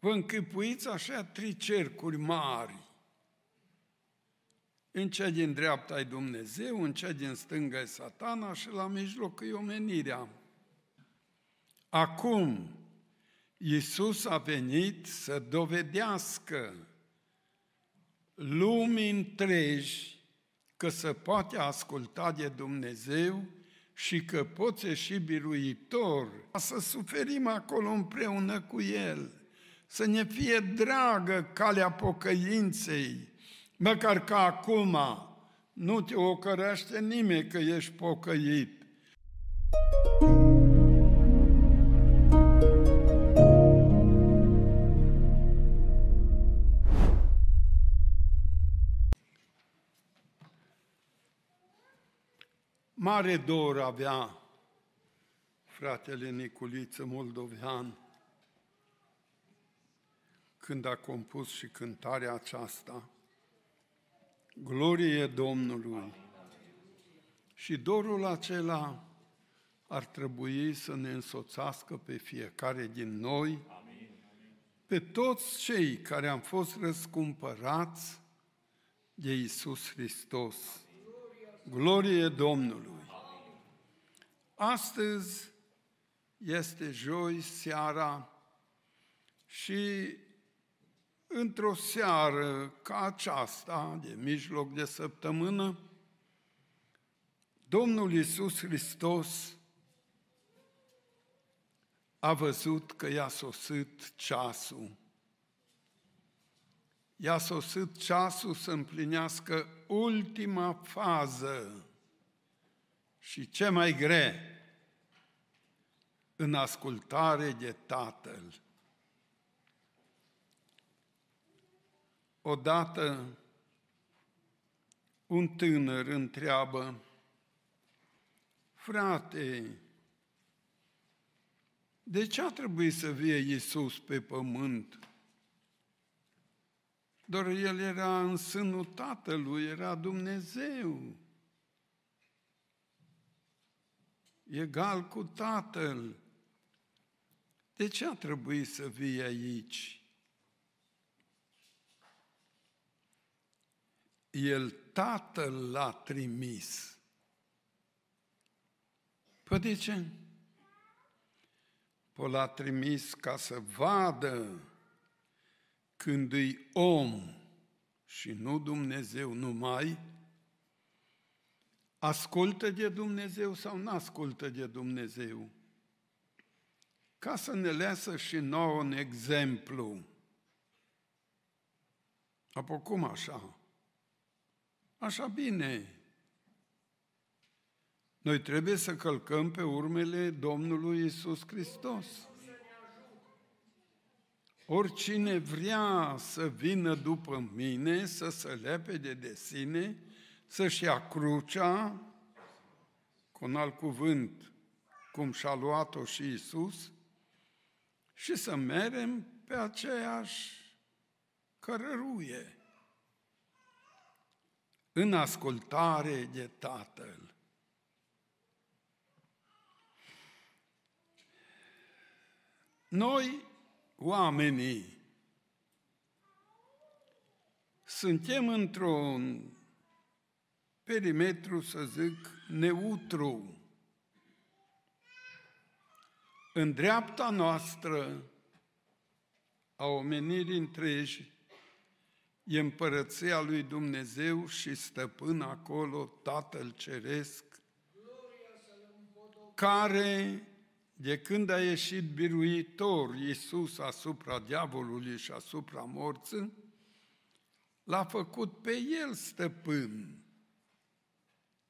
Vă închipuiți așa trei cercuri mari. În cea din dreapta e Dumnezeu, în cea din stânga e satana și la mijloc e omenirea. Acum, Iisus a venit să dovedească lumii întregi că se poate asculta de Dumnezeu și că poți ieși biruitor, să suferim acolo împreună cu El, să ne fie dragă calea pocăinței, măcar că acum nu te ocărește nimeni că ești pocăit. Mare dor avea fratele Niculiță Moldovean când a compus și cântarea aceasta. Glorie Domnului! Și dorul acela ar trebui să ne însoțească pe fiecare din noi, pe toți cei care am fost răscumpărați de Isus Hristos. Glorie Domnului! Astăzi este joi seara și într-o seară ca aceasta, de mijloc de săptămână, Domnul Iisus Hristos a văzut că i-a sosit ceasul. I-a sosit ceasul să împlinească ultima fază și ce mai grea în ascultare de Tatăl. Odată un tânăr întreabă, frate, de ce a trebuit să vie Iisus pe pământ? Doar El era în sânul Tatălui, era Dumnezeu. Egal cu Tatăl. De ce a trebuit să vii aici? El Tatăl l-a trimis. Păi de ce? Păi l-a trimis ca să vadă când îi om și nu Dumnezeu numai, ascultă de Dumnezeu sau nu ascultă de Dumnezeu? Ca să ne lasă și nouă un exemplu. Apoi cum așa? Așa bine. Noi trebuie să călcăm pe urmele Domnului Isus Hristos. Oricine vrea să vină după mine, să se lepede de sine, să-și ia crucea, cu un alt cuvânt, cum și-a luat-o și Isus, și să merem pe aceeași cărăruie, în ascultare de Tatăl. Noi oamenii suntem într-un perimetru, să zic, neutru. În dreapta noastră a omenirii întregi e împărăția lui Dumnezeu și stăpân acolo Tatăl Ceresc, care de când a ieșit biruitor Iisus asupra diavolului și asupra morții, l-a făcut pe el stăpân.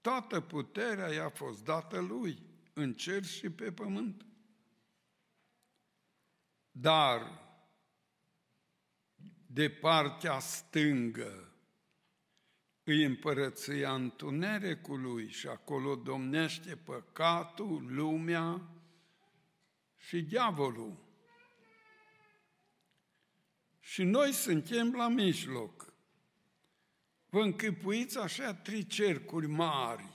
Toată puterea i-a fost dată lui, în cer și pe pământ. Dar, de partea stângă, îi împărăția întunericului și acolo domnește păcatul, lumea, și diavolul. Și noi suntem la mijloc. Vă închipuiți așa trei cercuri mari.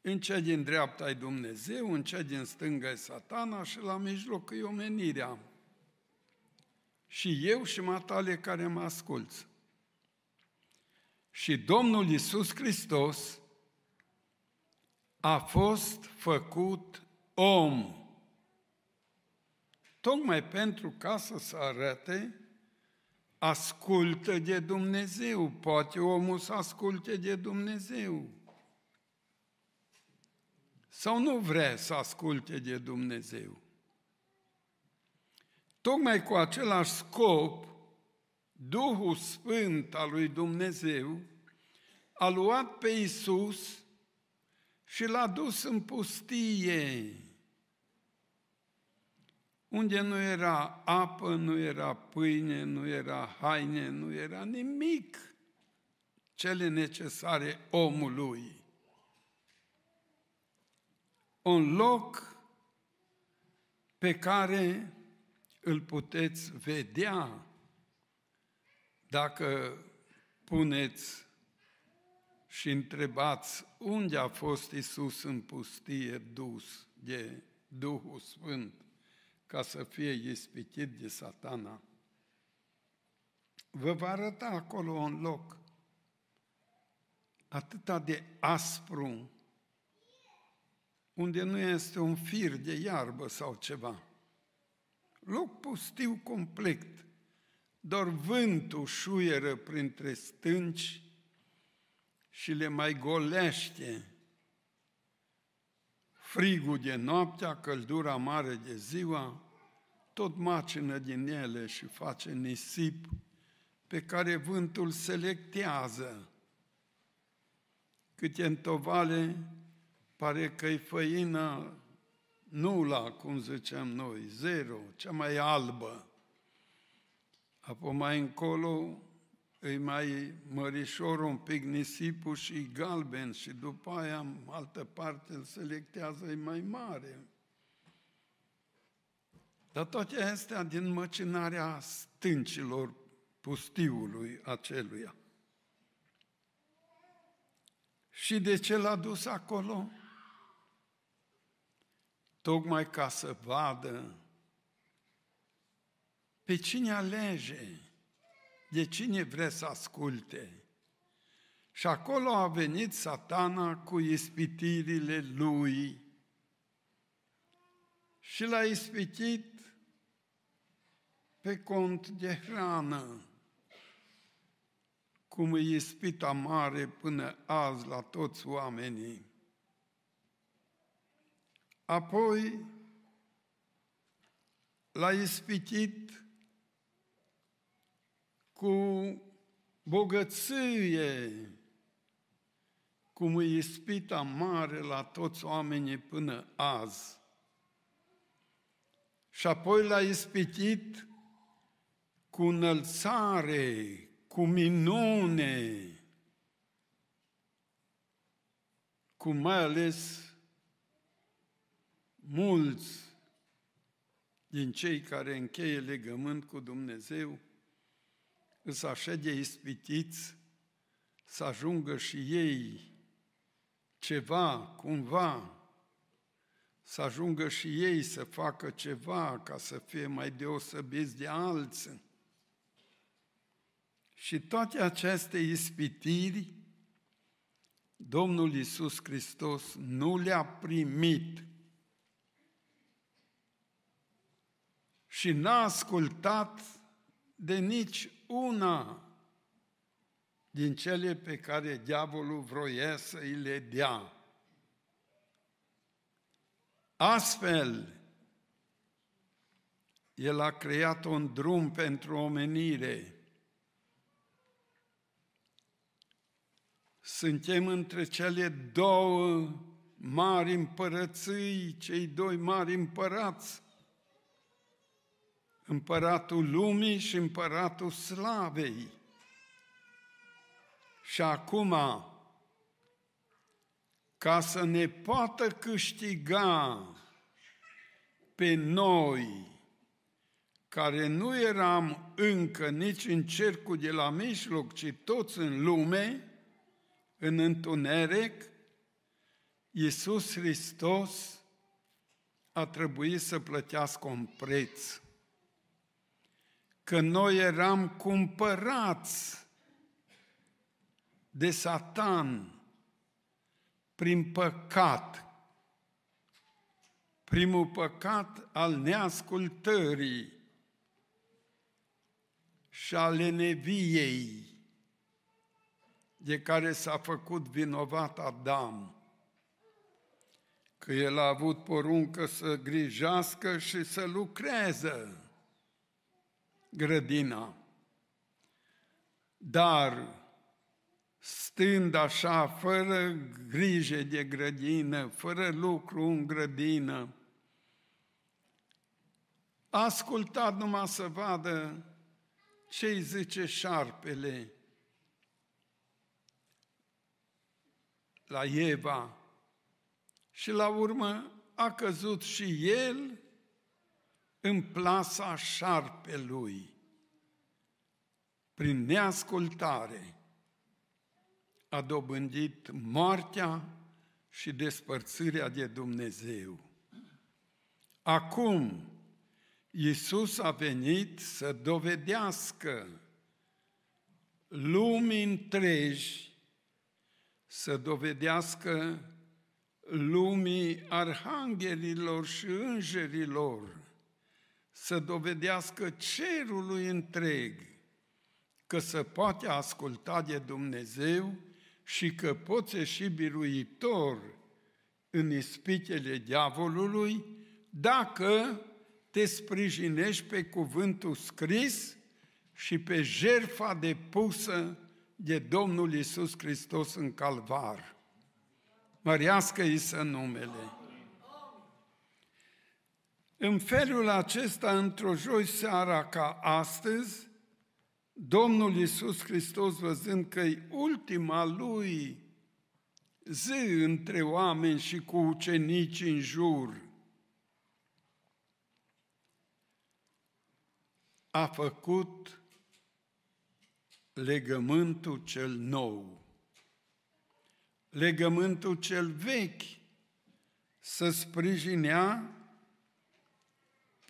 În cea din dreapta e Dumnezeu, în cea din stânga e satana și la mijloc e omenirea. Și eu și matale care mă asculți. Și Domnul Iisus Hristos a fost făcut om. Tocmai pentru ca să se arate, ascultă de Dumnezeu. Poate omul să asculte de Dumnezeu. Sau nu vrea să asculte de Dumnezeu. Tocmai cu același scop, Duhul Sfânt al lui Dumnezeu a luat pe Isus și l-a dus în pustie, unde nu era apă, nu era pâine, nu era haine, nu era nimic cele necesare omului. Un loc pe care îl puteți vedea dacă puneți și întrebați unde a fost Isus în pustie dus de Duhul Sfânt ca să fie ispitit de satana. Vă va arăta acolo un loc atâta de aspru, unde nu este un fir de iarbă sau ceva. Loc pustiu complet, doar vântul șuieră printre stânci și le mai golește frigul de noaptea, căldura mare de ziua, tot macină din ele și face nisip pe care vântul selectează. Câte întovale pare că-i făină nula, cum zicem noi, zero, cea mai albă. Apoi mai încolo îi mai mărișor un pic nisipul și galben și după aia, în altă parte, îl selectează, e mai mare. Dar toate astea din măcinarea stâncilor pustiului aceluia. Și de ce l-a dus acolo? Tocmai ca să vadă pe cine alege de cine vrea să asculte. Și acolo a venit satana cu ispitirile lui și l-a ispitit pe cont de hrană, cum e ispita mare până azi la toți oamenii. Apoi l-a ispitit cu bogăție, cum îi ispita mare la toți oamenii până azi. Și apoi l-a ispitit cu înălțare, cu minune, cu mai ales mulți din cei care încheie legământ cu Dumnezeu, îs așa de ispitiți să ajungă și ei ceva, cumva, să ajungă și ei să facă ceva ca să fie mai deosebiți de alții. Și toate aceste ispitiri, Domnul Iisus Hristos nu le-a primit și n-a ascultat de nici una din cele pe care diavolul vroia să îi le dea. Astfel, el a creat un drum pentru omenire. Suntem între cele două mari împărății, cei doi mari împărați, împăratul lumii și împăratul slavei. Și acum, ca să ne poată câștiga pe noi, care nu eram încă nici în cercul de la mijloc, ci toți în lume, în întuneric, Iisus Hristos a trebuit să plătească un preț că noi eram cumpărați de Satan prin păcat. Primul păcat al neascultării și al leneviei de care s-a făcut vinovat Adam, că el a avut poruncă să grijească și să lucreze grădina. Dar stând așa, fără grijă de grădină, fără lucru în grădină, a ascultat numai să vadă ce îi zice șarpele la Eva și la urmă a căzut și el în plasa șarpelui prin neascultare a dobândit moartea și despărțirea de Dumnezeu. Acum, Iisus a venit să dovedească lumii întregi, să dovedească lumii arhanghelilor și îngerilor, să dovedească cerului întreg că se poate asculta de Dumnezeu și că poți ieși biruitor în ispitele diavolului dacă te sprijinești pe cuvântul scris și pe jerfa depusă de Domnul Isus Hristos în calvar. Mărească-i să numele. În felul acesta, într-o joi seara ca astăzi, Domnul Iisus Hristos, văzând că e ultima lui zi între oameni și cu ucenici în jur, a făcut legământul cel nou, legământul cel vechi, să sprijinea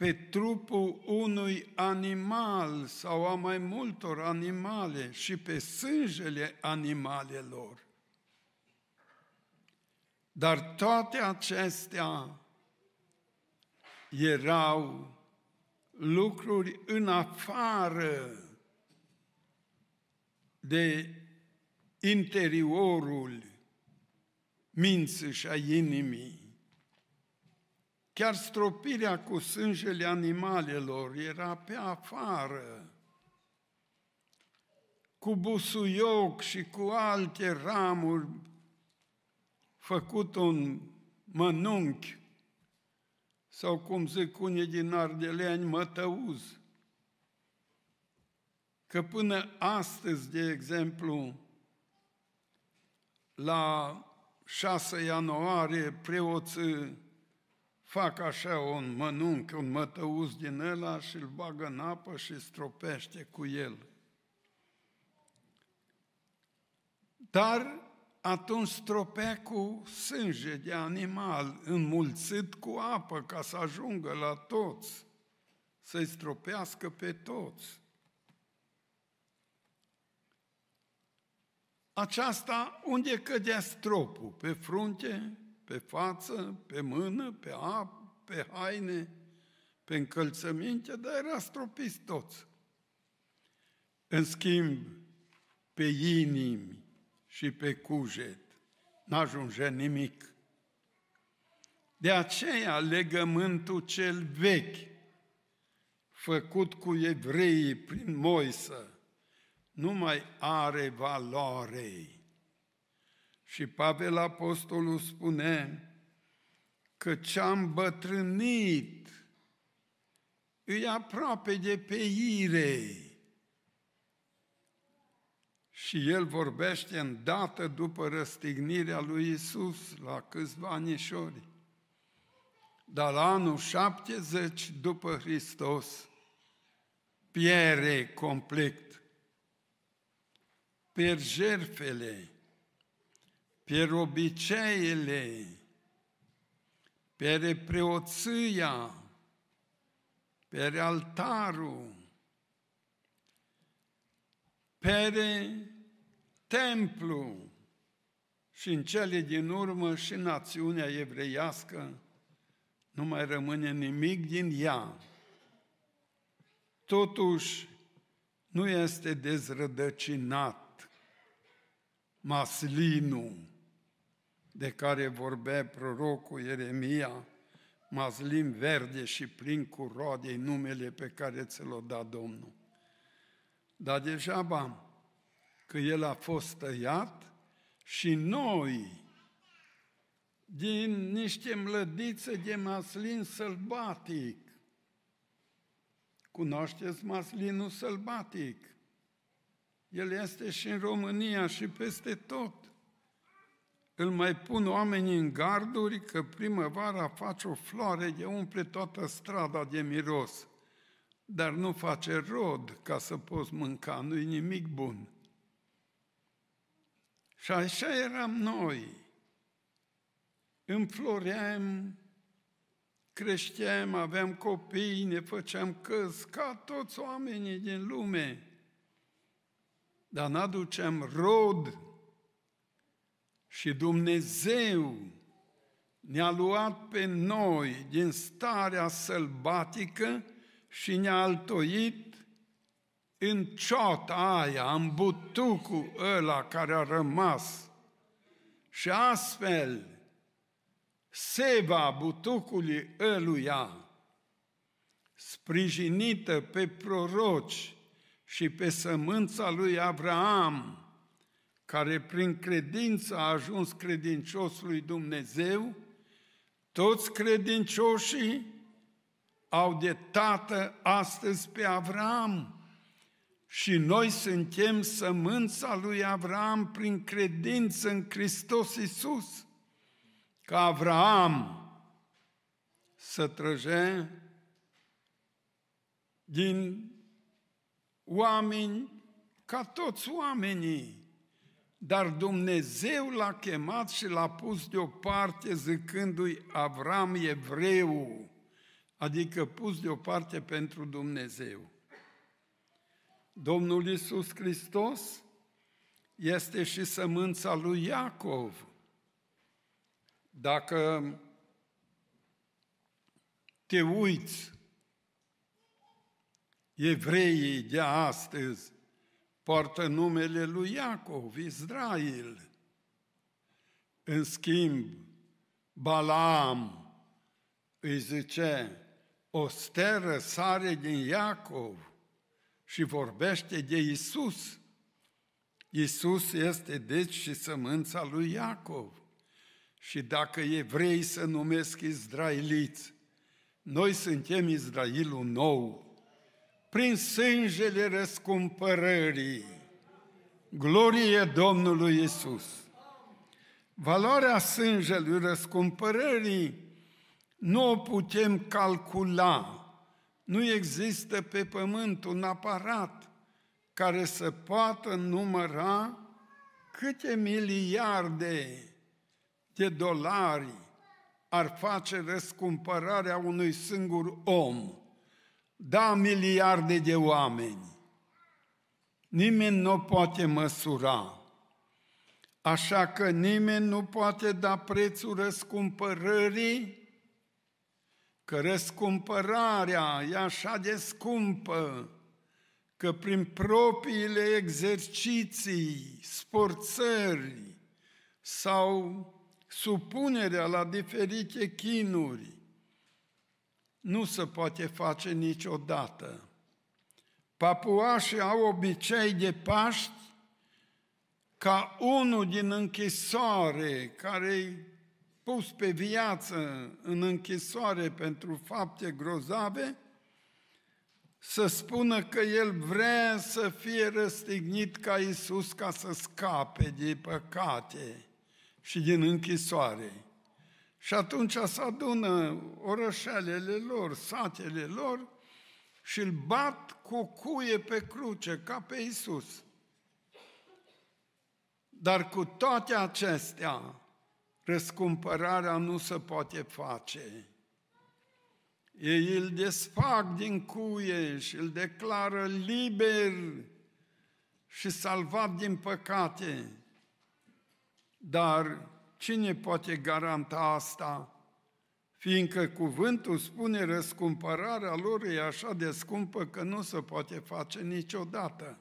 pe trupul unui animal sau a mai multor animale și pe sângele animalelor. Dar toate acestea erau lucruri în afară de interiorul minții și a inimii. Chiar stropirea cu sângele animalelor era pe afară, cu busuioc și cu alte ramuri, făcut un mănunchi, sau cum zic unii din ardeleani, mătăuz. Că până astăzi, de exemplu, la 6 ianuarie, preoții fac așa un mănunc, un mătăuz din ăla și îl bagă în apă și stropește cu el. Dar atunci stropea cu sânge de animal, înmulțit cu apă ca să ajungă la toți, să-i stropească pe toți. Aceasta unde cădea stropul? Pe frunte? Pe față, pe mână, pe apă, pe haine, pe încălțăminte, dar era stropiți toți. În schimb, pe inimi și pe cujet n-ajunge nimic. De aceea legământul cel vechi, făcut cu evreii prin Moisă, nu mai are valoare și Pavel Apostolul spune că ce-am bătrânit îi aproape de peire. Și el vorbește în dată după răstignirea lui Isus la câțiva anișori. Dar la anul 70 după Hristos piere complet, pierd jerfele, per obiceiile, per preoția, per altarul, Pere templu și în cele din urmă și națiunea evreiască nu mai rămâne nimic din ea. Totuși, nu este dezrădăcinat maslinul de care vorbea prorocul Ieremia, maslin verde și plin cu roade, numele pe care ți l-a dat Domnul. Dar degeaba că el a fost tăiat și noi, din niște mlădițe de maslin sălbatic, cunoașteți maslinul sălbatic? El este și în România și peste tot. Îl mai pun oamenii în garduri că primăvara face o floare de umple toată strada de miros, dar nu face rod ca să poți mânca, nu-i nimic bun. Și așa eram noi. Înfloream, creșteam, aveam copii, ne făceam căs, ca toți oamenii din lume. Dar n-aduceam rod și Dumnezeu ne-a luat pe noi din starea sălbatică și ne-a altoit în ciota aia, în butucul ăla care a rămas. Și astfel, seva butucului ăluia, sprijinită pe proroci și pe sămânța lui Abraham, care prin credință a ajuns credincios lui Dumnezeu, toți credincioșii au de tată astăzi pe Avram. Și noi suntem sămânța lui Avram prin credință în Hristos Iisus. Ca Avram să trăge din oameni ca toți oamenii, dar Dumnezeu l-a chemat și l-a pus deoparte zicându-i Avram evreu, adică pus deoparte pentru Dumnezeu. Domnul Iisus Hristos este și sămânța lui Iacov. Dacă te uiți, evreii de astăzi poartă numele lui Iacov, Israel. În schimb, Balaam îi zice, o steră sare din Iacov și vorbește de Isus. Isus este deci și sămânța lui Iacov. Și dacă evrei să numesc izraeliți, noi suntem Israelul nou, prin sângele răscumpărării. Glorie Domnului Isus. Valoarea sângelui răscumpărării nu o putem calcula. Nu există pe pământ un aparat care să poată număra câte miliarde de dolari ar face răscumpărarea unui singur om da miliarde de oameni. Nimeni nu poate măsura. Așa că nimeni nu poate da prețul răscumpărării, că răscumpărarea e așa de scumpă, că prin propriile exerciții, sporțări sau supunerea la diferite chinuri, nu se poate face niciodată. Papuașii au obicei de Paști ca unul din închisoare care pus pe viață în închisoare pentru fapte grozave, să spună că el vrea să fie răstignit ca Isus ca să scape de păcate și din închisoare. Și atunci se adună orășelele lor, satele lor și îl bat cu cuie pe cruce, ca pe Isus. Dar cu toate acestea, răscumpărarea nu se poate face. Ei îl desfac din cuie și îl declară liber și salvat din păcate. Dar cine poate garanta asta? Fiindcă cuvântul spune răscumpărarea lor e așa de scumpă că nu se poate face niciodată.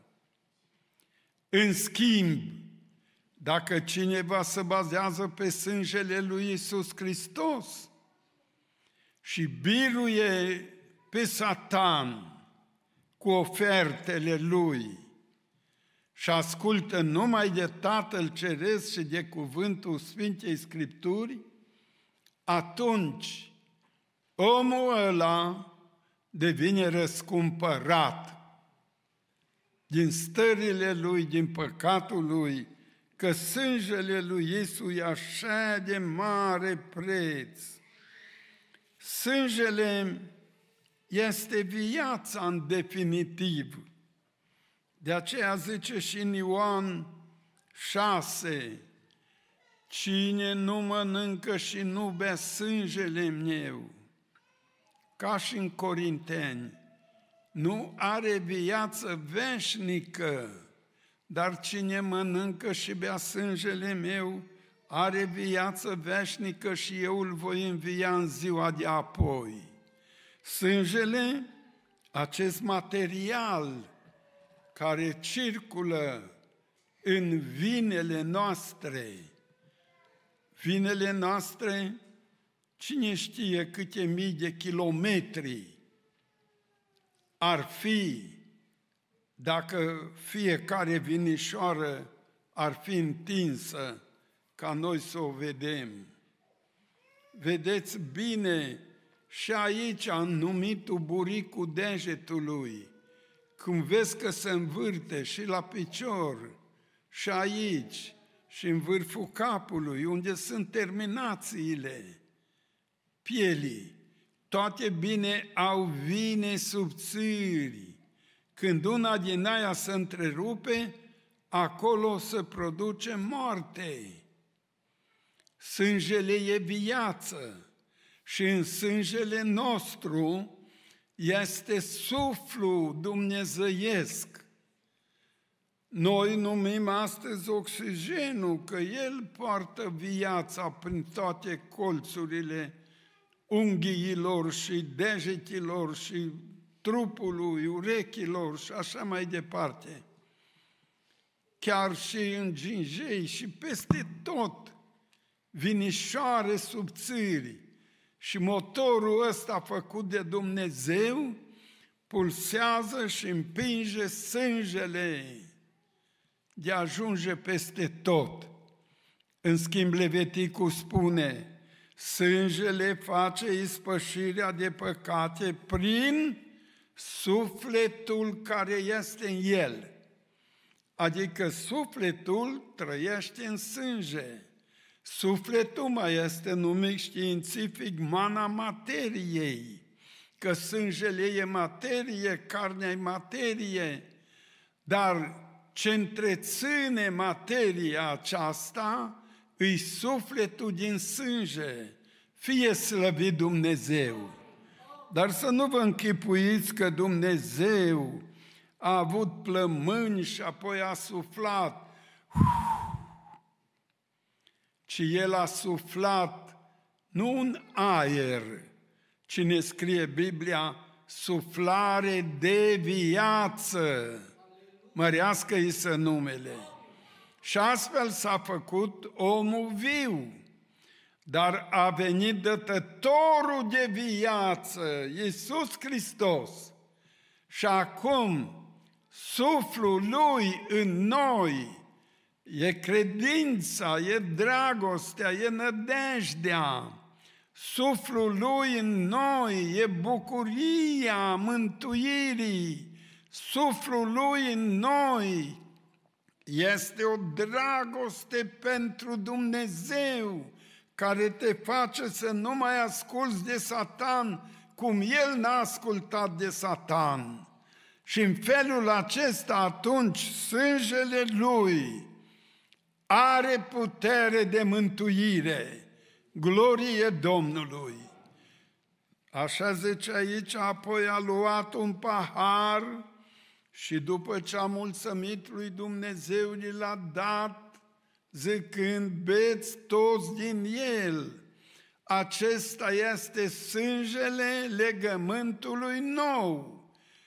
În schimb, dacă cineva se bazează pe sângele lui Isus Hristos și biruie pe Satan cu ofertele lui și ascultă numai de Tatăl Ceresc și de cuvântul Sfintei Scripturi, atunci omul ăla devine răscumpărat din stările lui, din păcatul lui, că sângele lui Iisus e așa de mare preț. Sângele este viața în definitiv. De aceea zice și în Ioan 6, Cine nu mănâncă și nu bea sângele meu, ca și în Corinteni, nu are viață veșnică, dar cine mănâncă și bea sângele meu, are viață veșnică și eu îl voi învia în ziua de apoi. Sângele, acest material care circulă în vinele noastre, vinele noastre, cine știe câte mii de kilometri ar fi dacă fiecare vinișoară ar fi întinsă ca noi să o vedem. Vedeți bine și aici în numitul buricul degetului, când vezi că se învârte și la picior, și aici, și în vârful capului, unde sunt terminațiile pielii, toate bine au vine subțiri. Când una din aia se întrerupe, acolo se produce moarte. Sângele e viață și în sângele nostru este suflu dumnezeiesc. Noi numim astăzi oxigenul, că el poartă viața prin toate colțurile unghiilor și degetilor și trupului, urechilor și așa mai departe. Chiar și în gingei și peste tot, vinișoare subțiri și motorul ăsta făcut de Dumnezeu pulsează și împinge sângele de a ajunge peste tot. În schimb, Leviticul spune, sângele face ispășirea de păcate prin sufletul care este în el. Adică sufletul trăiește în sânge. Sufletul mai este numit științific mana materiei, că sângele e materie, carnea e materie, dar ce întreține materia aceasta îi sufletul din sânge, fie slăvit Dumnezeu. Dar să nu vă închipuiți că Dumnezeu a avut plămâni și apoi a suflat, ci El a suflat nu un aer, ci ne scrie Biblia, suflare de viață. Mărească-i să numele. Și astfel s-a făcut omul viu. Dar a venit dătătorul de viață, Iisus Hristos. Și acum suflul lui în noi e credința, e dragostea, e nădejdea. Suflul lui în noi e bucuria mântuirii. Suflul lui în noi este o dragoste pentru Dumnezeu care te face să nu mai asculți de Satan cum el n-a ascultat de Satan. Și în felul acesta atunci sângele lui are putere de mântuire. Glorie Domnului! Așa zice aici, apoi a luat un pahar Și după ce a mulțumit lui Dumnezeu, li l-a dat, zicând, beți toți din el. Acesta este sângele legământului nou.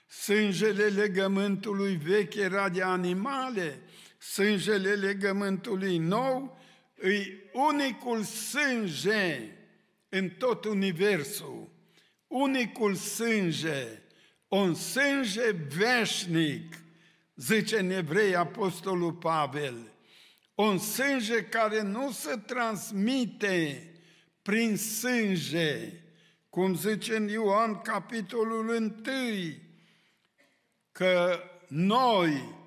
Sângele legământului vechi era de animale, sângele legământului nou e unicul sânge în tot universul, unicul sânge, un sânge veșnic, zice în evrei Apostolul Pavel, un sânge care nu se transmite prin sânge, cum zice în Ioan capitolul 1, că noi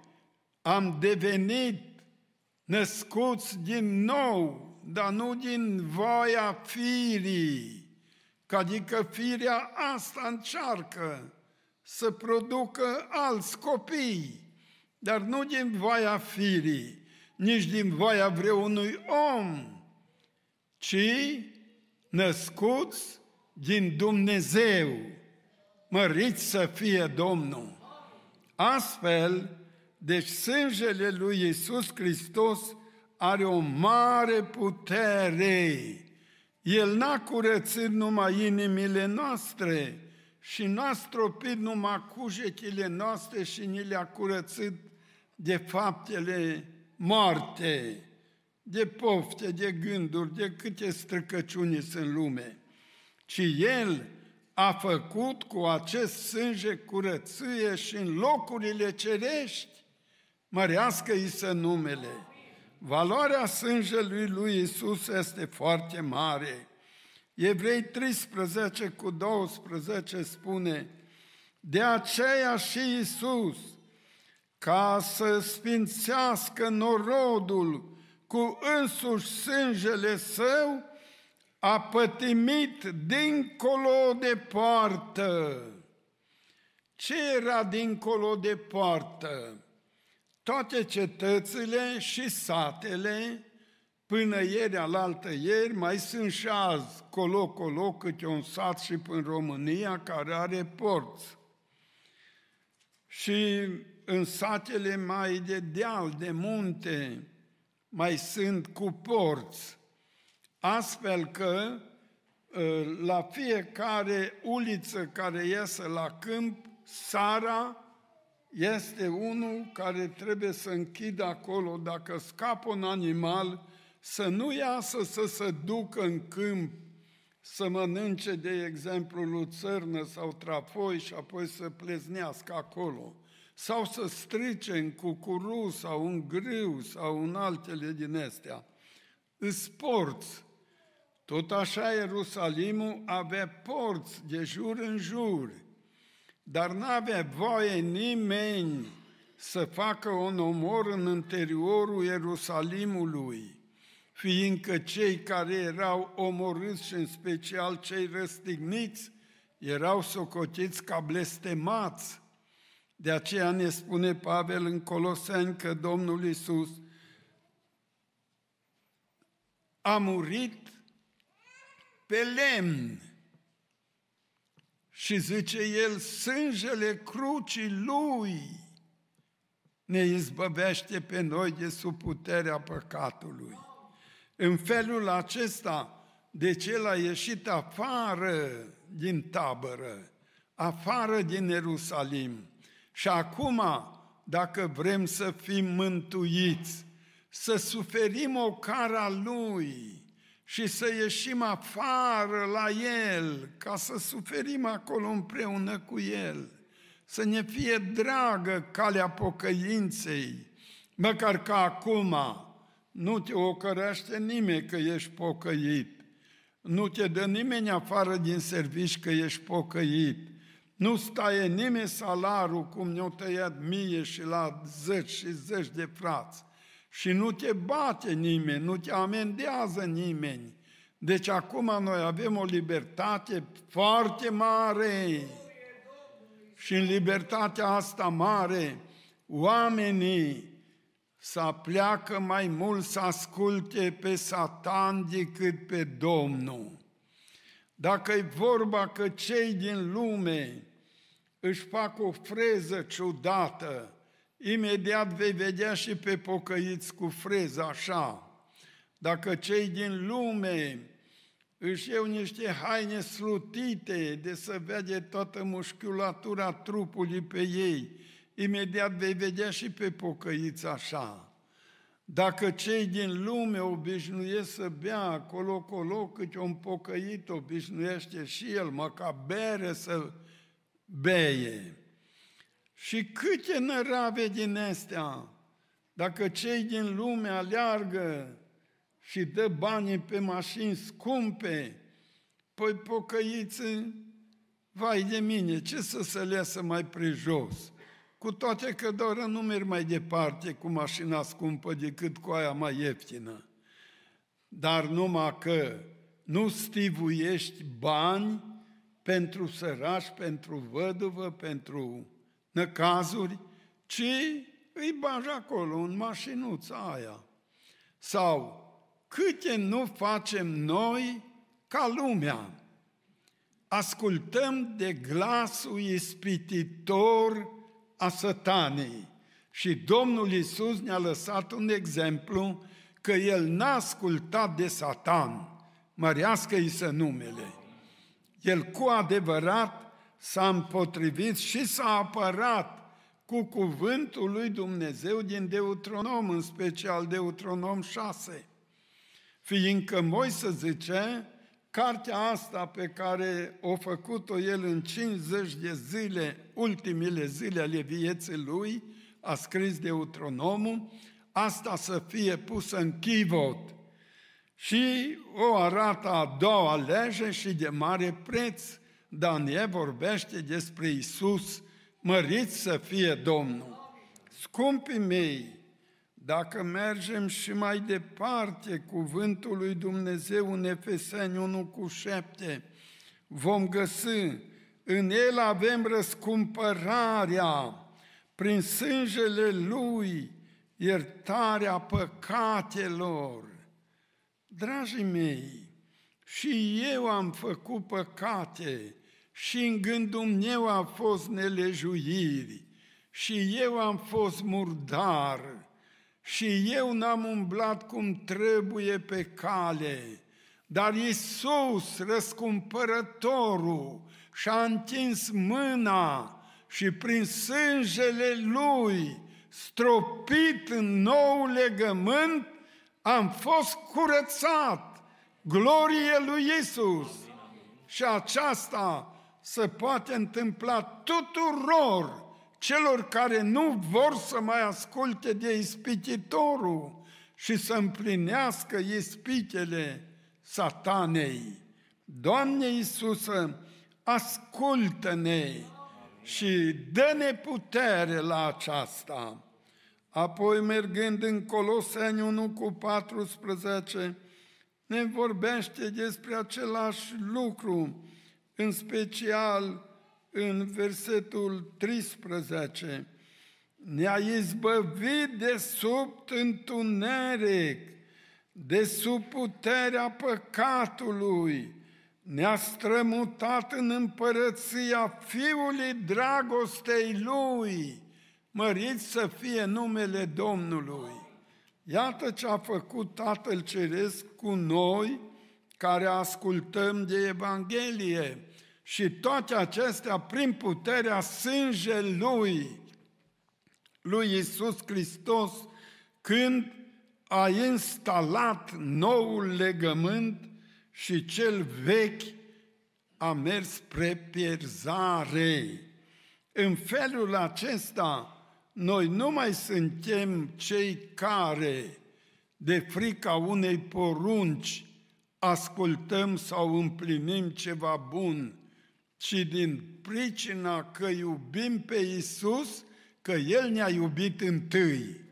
am devenit născuți din nou, dar nu din voia firii, adică firea asta încearcă să producă alți copii, dar nu din voia firii, nici din voia vreunui om, ci născuți din Dumnezeu. Măriți să fie Domnul! Astfel, deci sângele lui Iisus Hristos are o mare putere. El n-a curățit numai inimile noastre și n-a stropit numai cugetile noastre și ni le-a curățit de faptele moarte, de pofte, de gânduri, de câte străcăciuni sunt în lume, ci El a făcut cu acest sânge curăție și în locurile cerești, mărească-i să numele. Valoarea sângelui lui Isus este foarte mare. Evrei 13 cu 12 spune, de aceea și Isus, ca să sfințească norodul cu însuși sângele său, a pătimit dincolo de poartă. Ce era dincolo de poartă? Toate cetățile și satele, până ieri, alaltă ieri, mai sunt și azi, colo-colo, câte un sat și în România care are porți. Și în satele mai de deal, de munte, mai sunt cu porți astfel că ă, la fiecare uliță care iese la câmp, Sara este unul care trebuie să închidă acolo, dacă scapă un animal, să nu iasă să se ducă în câmp, să mănânce, de exemplu, luțărnă sau trafoi și apoi să pleznească acolo, sau să strice în cucuru sau în grâu sau în altele din astea. Îți porți tot așa Ierusalimul avea porți de jur în jur, dar n-avea voie nimeni să facă un omor în interiorul Ierusalimului, fiindcă cei care erau omorâți și în special cei răstigniți erau socotiți ca blestemați. De aceea ne spune Pavel în Coloseni că Domnul Isus a murit pe lemn. Și zice el, sângele crucii lui ne izbăvește pe noi de sub puterea păcatului. În felul acesta, de ce l a ieșit afară din tabără, afară din Ierusalim. Și acum, dacă vrem să fim mântuiți, să suferim o cara Lui, și să ieșim afară la El, ca să suferim acolo împreună cu El, să ne fie dragă calea pocăinței, măcar că acum. Nu te ocărește nimeni că ești pocăit, nu te dă nimeni afară din servici că ești pocăit, nu stai nimeni salarul cum ne-au tăiat mie și la zeci și zeci de frați și nu te bate nimeni, nu te amendează nimeni. Deci acum noi avem o libertate foarte mare și în libertatea asta mare oamenii să pleacă mai mult să asculte pe Satan decât pe Domnul. Dacă e vorba că cei din lume își fac o freză ciudată, imediat vei vedea și pe pocăiți cu freză așa. Dacă cei din lume își iau niște haine slutite de să vede toată musculatura trupului pe ei, imediat vei vedea și pe pocăiți așa. Dacă cei din lume obișnuiesc să bea acolo-colo, câte un pocăit obișnuiește și el, măcar bere să beie. Și câte nărave din astea, dacă cei din lume aleargă și dă bani pe mașini scumpe, păi pocăiți, vai de mine, ce să se lasă mai prejos? Cu toate că doar nu merg mai departe cu mașina scumpă decât cu aia mai ieftină. Dar numai că nu stivuiești bani pentru sărași, pentru văduvă, pentru năcazuri, ci îi bagi acolo, în mașinuța aia. Sau câte nu facem noi ca lumea. Ascultăm de glasul ispititor a satanei. Și Domnul Isus ne-a lăsat un exemplu că El n-a ascultat de satan, mărească-i să numele. El cu adevărat s-a împotrivit și s-a apărat cu cuvântul lui Dumnezeu din Deuteronom, în special Deuteronom 6. Fiindcă Moise zice, cartea asta pe care o făcut-o el în 50 de zile, ultimile zile ale vieții lui, a scris Deuteronomul, asta să fie pusă în chivot. Și o arată a doua lege și de mare preț, Daniel vorbește despre Isus, mărit să fie Domnul. Scumpii mei, dacă mergem și mai departe cuvântul lui Dumnezeu în Efeseni 1 cu 7, vom găsi, în el avem răscumpărarea, prin sângele lui, iertarea păcatelor. Dragii mei, și eu am făcut păcate și în gândul meu a fost nelejuiri și eu am fost murdar și eu n-am umblat cum trebuie pe cale, dar Iisus, răscumpărătorul, și-a întins mâna și prin sângele Lui, stropit în nou legământ, am fost curățat. Glorie lui Isus! Și aceasta se poate întâmpla tuturor celor care nu vor să mai asculte de ispititorul și să împlinească ispitele satanei. Doamne Iisusă, ascultă-ne și dă-ne putere la aceasta. Apoi, mergând în Coloseni 1 cu 14, ne vorbește despre același lucru, în special în versetul 13, ne-a izbăvit de sub întuneric, de sub puterea păcatului, ne-a strămutat în împărăția Fiului dragostei Lui, mărit să fie numele Domnului. Iată ce a făcut Tatăl Ceresc cu noi, care ascultăm de Evanghelie și toate acestea prin puterea sângelui lui Isus Hristos, când a instalat noul legământ și cel vechi a mers spre pierzare. În felul acesta, noi nu mai suntem cei care, de frica unei porunci, ascultăm sau împlinim ceva bun, ci din pricina că iubim pe Isus, că El ne-a iubit întâi.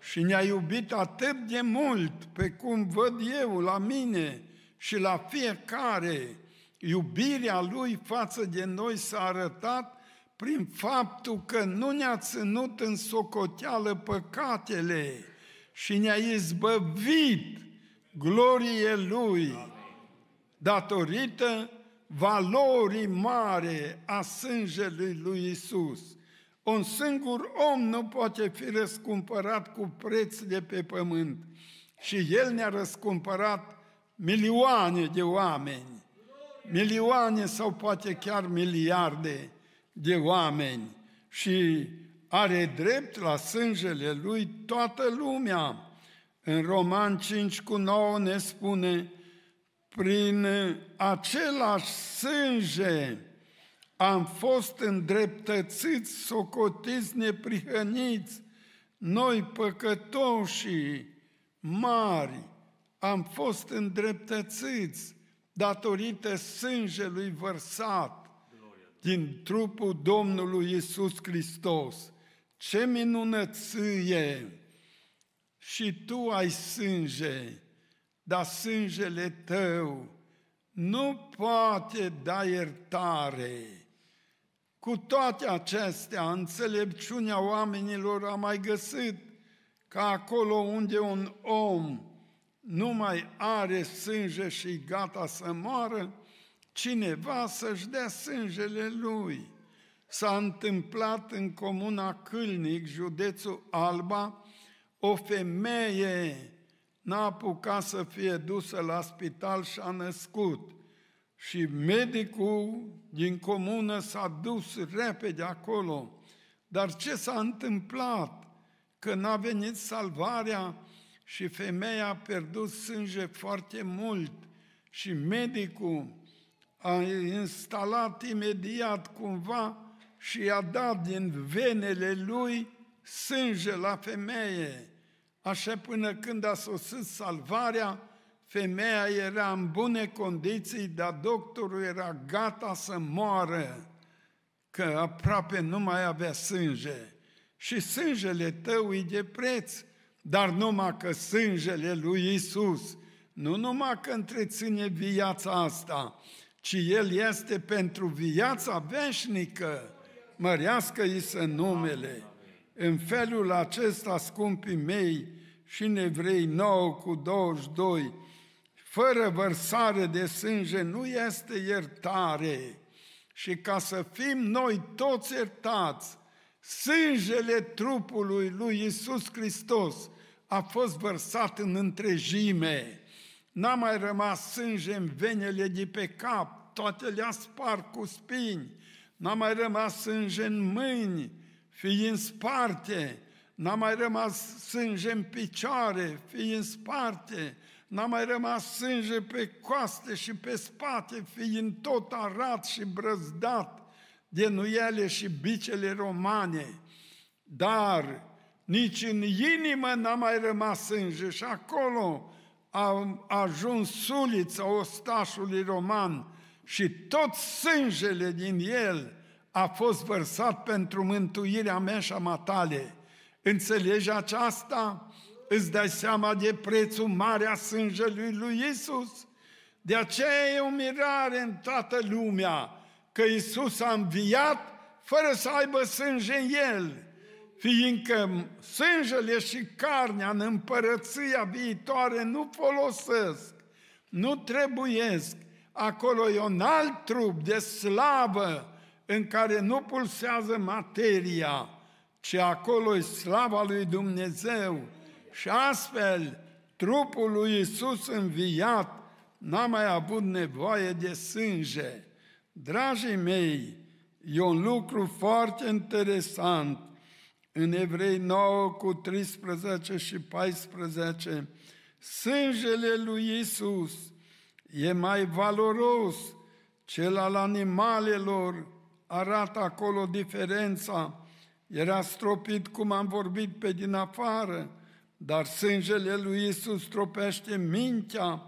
Și ne-a iubit atât de mult pe cum văd eu la mine și la fiecare, iubirea Lui față de noi s-a arătat prin faptul că nu ne-a ținut în socoteală păcatele și ne-a izbăvit glorie Lui datorită valorii mare a sângelui lui Isus. Un singur om nu poate fi răscumpărat cu preț de pe pământ și El ne-a răscumpărat milioane de oameni, milioane sau poate chiar miliarde de oameni și are drept la sângele Lui toată lumea. În Roman 5 cu 9 ne spune, prin același sânge am fost îndreptățiți, socotiți, neprihăniți, noi păcătoși mari, am fost îndreptățiți datorită sângelui vărsat din trupul Domnului Isus Hristos. Ce minunăție! Și tu ai sânge, dar sângele tău nu poate da iertare. Cu toate acestea, înțelepciunea oamenilor a mai găsit că acolo unde un om nu mai are sânge și gata să moară, cineva să-și dea sângele lui. S-a întâmplat în comuna Câlnic, județul Alba, o femeie n-a apucat să fie dusă la spital și a născut. Și medicul din comună s-a dus repede acolo. Dar ce s-a întâmplat? Că n-a venit salvarea și femeia a pierdut sânge foarte mult și medicul a instalat imediat cumva și i-a dat din venele lui sânge la femeie. Așa până când a sosit salvarea, femeia era în bune condiții, dar doctorul era gata să moară, că aproape nu mai avea sânge. Și sângele tău e de preț, dar numai că sângele lui Isus, nu numai că întreține viața asta, ci El este pentru viața veșnică. Mărească-i să numele. În felul acesta, scumpii mei, și în Evrei 9 cu 22, fără vărsare de sânge nu este iertare. Și ca să fim noi toți iertați, sângele trupului lui Isus Hristos a fost vărsat în întregime. N-a mai rămas sânge în venele de pe cap, toate le-a spart cu spini. N-a mai rămas sânge în mâini, fiind sparte. N-a mai rămas sânge în picioare, fiind sparte. N-a mai rămas sânge pe coaste și pe spate, fiind tot arat și brăzdat de nuiele și bicele romane. Dar nici în inimă n-a mai rămas sânge și acolo a ajuns sulița ostașului roman și tot sângele din el a fost vărsat pentru mântuirea mea și a matale. Înțelegi aceasta? Îți dai seama de prețul mare a sângelui lui Isus? De aceea e o mirare în toată lumea că Isus a înviat fără să aibă sânge în el fiindcă sângele și carnea în împărăția viitoare nu folosesc, nu trebuiesc. Acolo e un alt trup de slavă în care nu pulsează materia, ci acolo e slava lui Dumnezeu. Și astfel, trupul lui Isus înviat n-a mai avut nevoie de sânge. Dragii mei, e un lucru foarte interesant în Evrei 9 cu 13 și 14, sângele lui Isus e mai valoros, cel al animalelor arată acolo diferența, era stropit cum am vorbit pe din afară, dar sângele lui Isus stropește mintea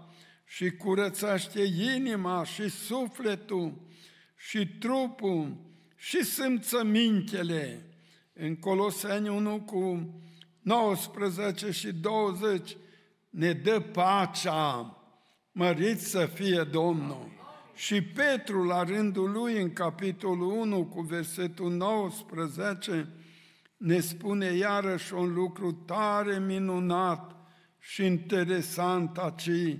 și curățește inima și sufletul și trupul și simțămintele în Coloseni 1 cu 19 și 20, ne dă pacea, mărit să fie Domnul. Și Petru, la rândul lui, în capitolul 1 cu versetul 19, ne spune iarăși un lucru tare minunat și interesant aici,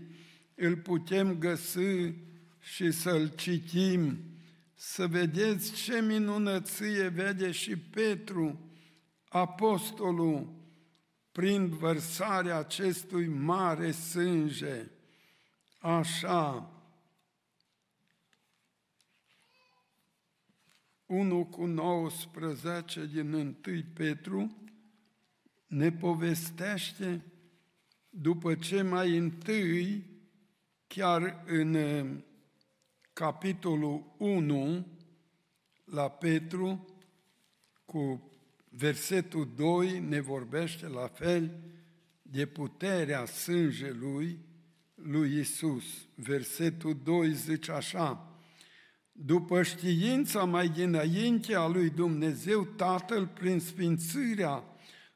îl putem găsi și să-l citim, să vedeți ce minunăție vede și Petru, apostolul, prin vărsarea acestui mare sânge. Așa, 1 cu 19 din 1 Petru ne povestește după ce mai întâi, chiar în uh, capitolul 1, la Petru, cu versetul 2, ne vorbește la fel de puterea sângelui lui Isus. Versetul 2 zice așa, după știința mai dinainte a lui Dumnezeu Tatăl prin sfințirea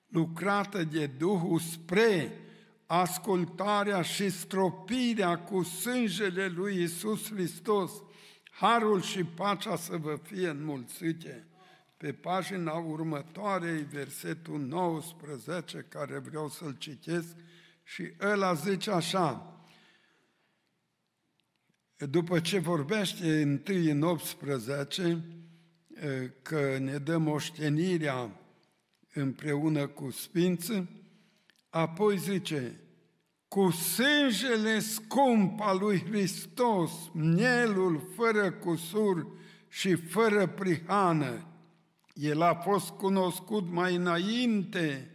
lucrată de Duhul spre ascultarea și stropirea cu sângele lui Isus Hristos, harul și pacea să vă fie înmulțite. Pe pagina următoare, versetul 19, care vreau să-l citesc, și ăla zice așa, după ce vorbește întâi în 18 că ne dă moștenirea împreună cu Sfință, apoi zice, cu sângele scump al lui Hristos, mielul fără cusur și fără prihană, el a fost cunoscut mai înainte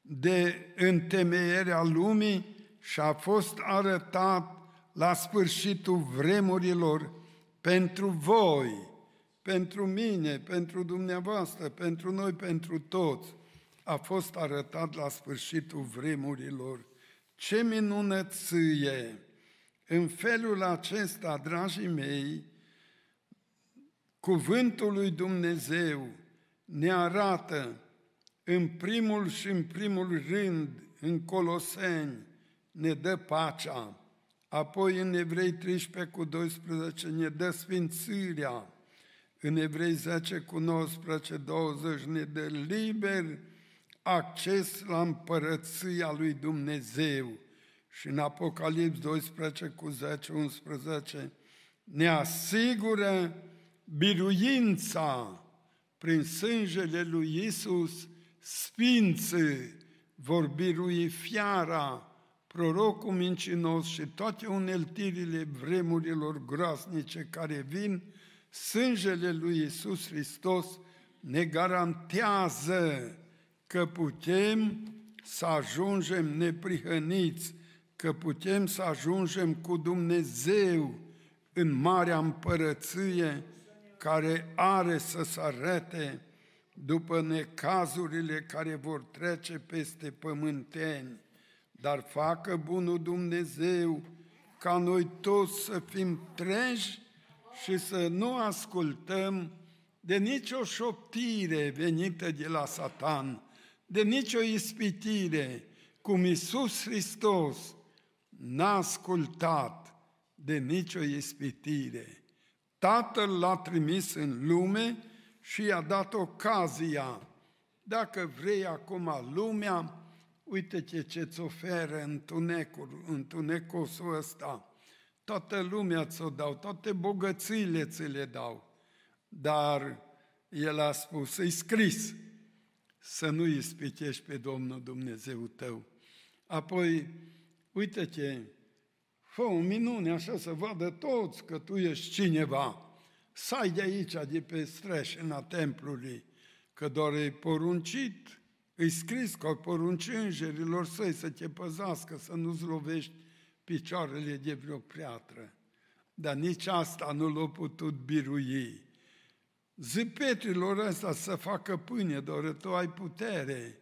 de întemeierea lumii și a fost arătat la sfârșitul vremurilor pentru voi, pentru mine, pentru dumneavoastră, pentru noi, pentru toți, a fost arătat la sfârșitul vremurilor. Ce minunăție! În felul acesta, dragii mei, cuvântul lui Dumnezeu ne arată în primul și în primul rând, în Coloseni, ne dă pacea, Apoi în Evrei 13 cu 12 ne dă sfințirea, în Evrei 10 cu 19, 20 ne dă liber acces la împărăția lui Dumnezeu. Și în Apocalips 12 cu 10, 11 ne asigură biruința prin sângele lui Isus, sfinții vor birui fiara, prorocul mincinos și toate uneltirile vremurilor groasnice care vin, sângele lui Isus Hristos ne garantează că putem să ajungem neprihăniți, că putem să ajungem cu Dumnezeu în marea împărăție care are să se arate după necazurile care vor trece peste pământeni dar facă bunul Dumnezeu ca noi toți să fim treji și să nu ascultăm de nicio șoptire venită de la Satan, de nicio ispitire, cum Iisus Hristos n-a ascultat de nicio ispitire. Tatăl l-a trimis în lume și i-a dat ocazia. Dacă vrei acum lumea, uite-te ce-ți oferă întunecul, întunecosul ăsta. Toată lumea ți-o dau, toate bogățiile ți le dau. Dar el a spus, îi scris, să nu ispitești pe Domnul Dumnezeu tău. Apoi, uite-te, fă o minune așa să vadă toți că tu ești cineva. Sai de aici, de pe streșina templului, că doar e poruncit îi scris că porunci îngerilor săi să te păzească, să nu-ți lovești picioarele de vreo preatră. Dar nici asta nu l-a putut birui. Zipetrilor ăsta să facă pâine, doar tu ai putere.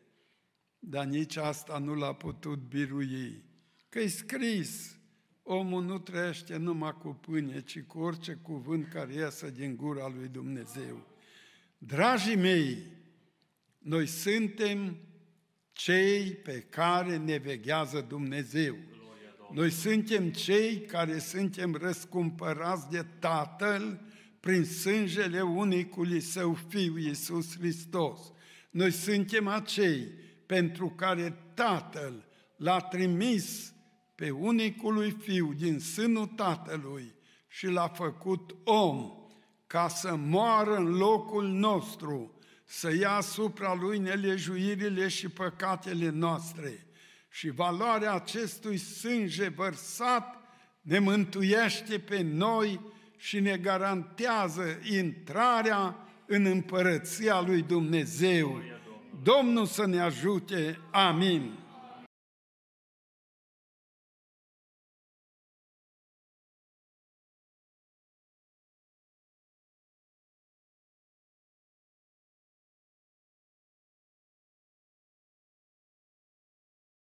Dar nici asta nu l-a putut birui. Că-i scris, omul nu trăiește numai cu pâine, ci cu orice cuvânt care iasă din gura lui Dumnezeu. Dragii mei, noi suntem cei pe care ne veghează Dumnezeu. Noi suntem cei care suntem răscumpărați de Tatăl prin sângele unicului Său Fiu Iisus Hristos. Noi suntem acei pentru care Tatăl l-a trimis pe unicului Fiu din sânul Tatălui și l-a făcut om ca să moară în locul nostru, să ia asupra lui nelejuirile și păcatele noastre. Și valoarea acestui sânge vărsat ne mântuiește pe noi și ne garantează intrarea în împărăția lui Dumnezeu. Domnul să ne ajute. Amin.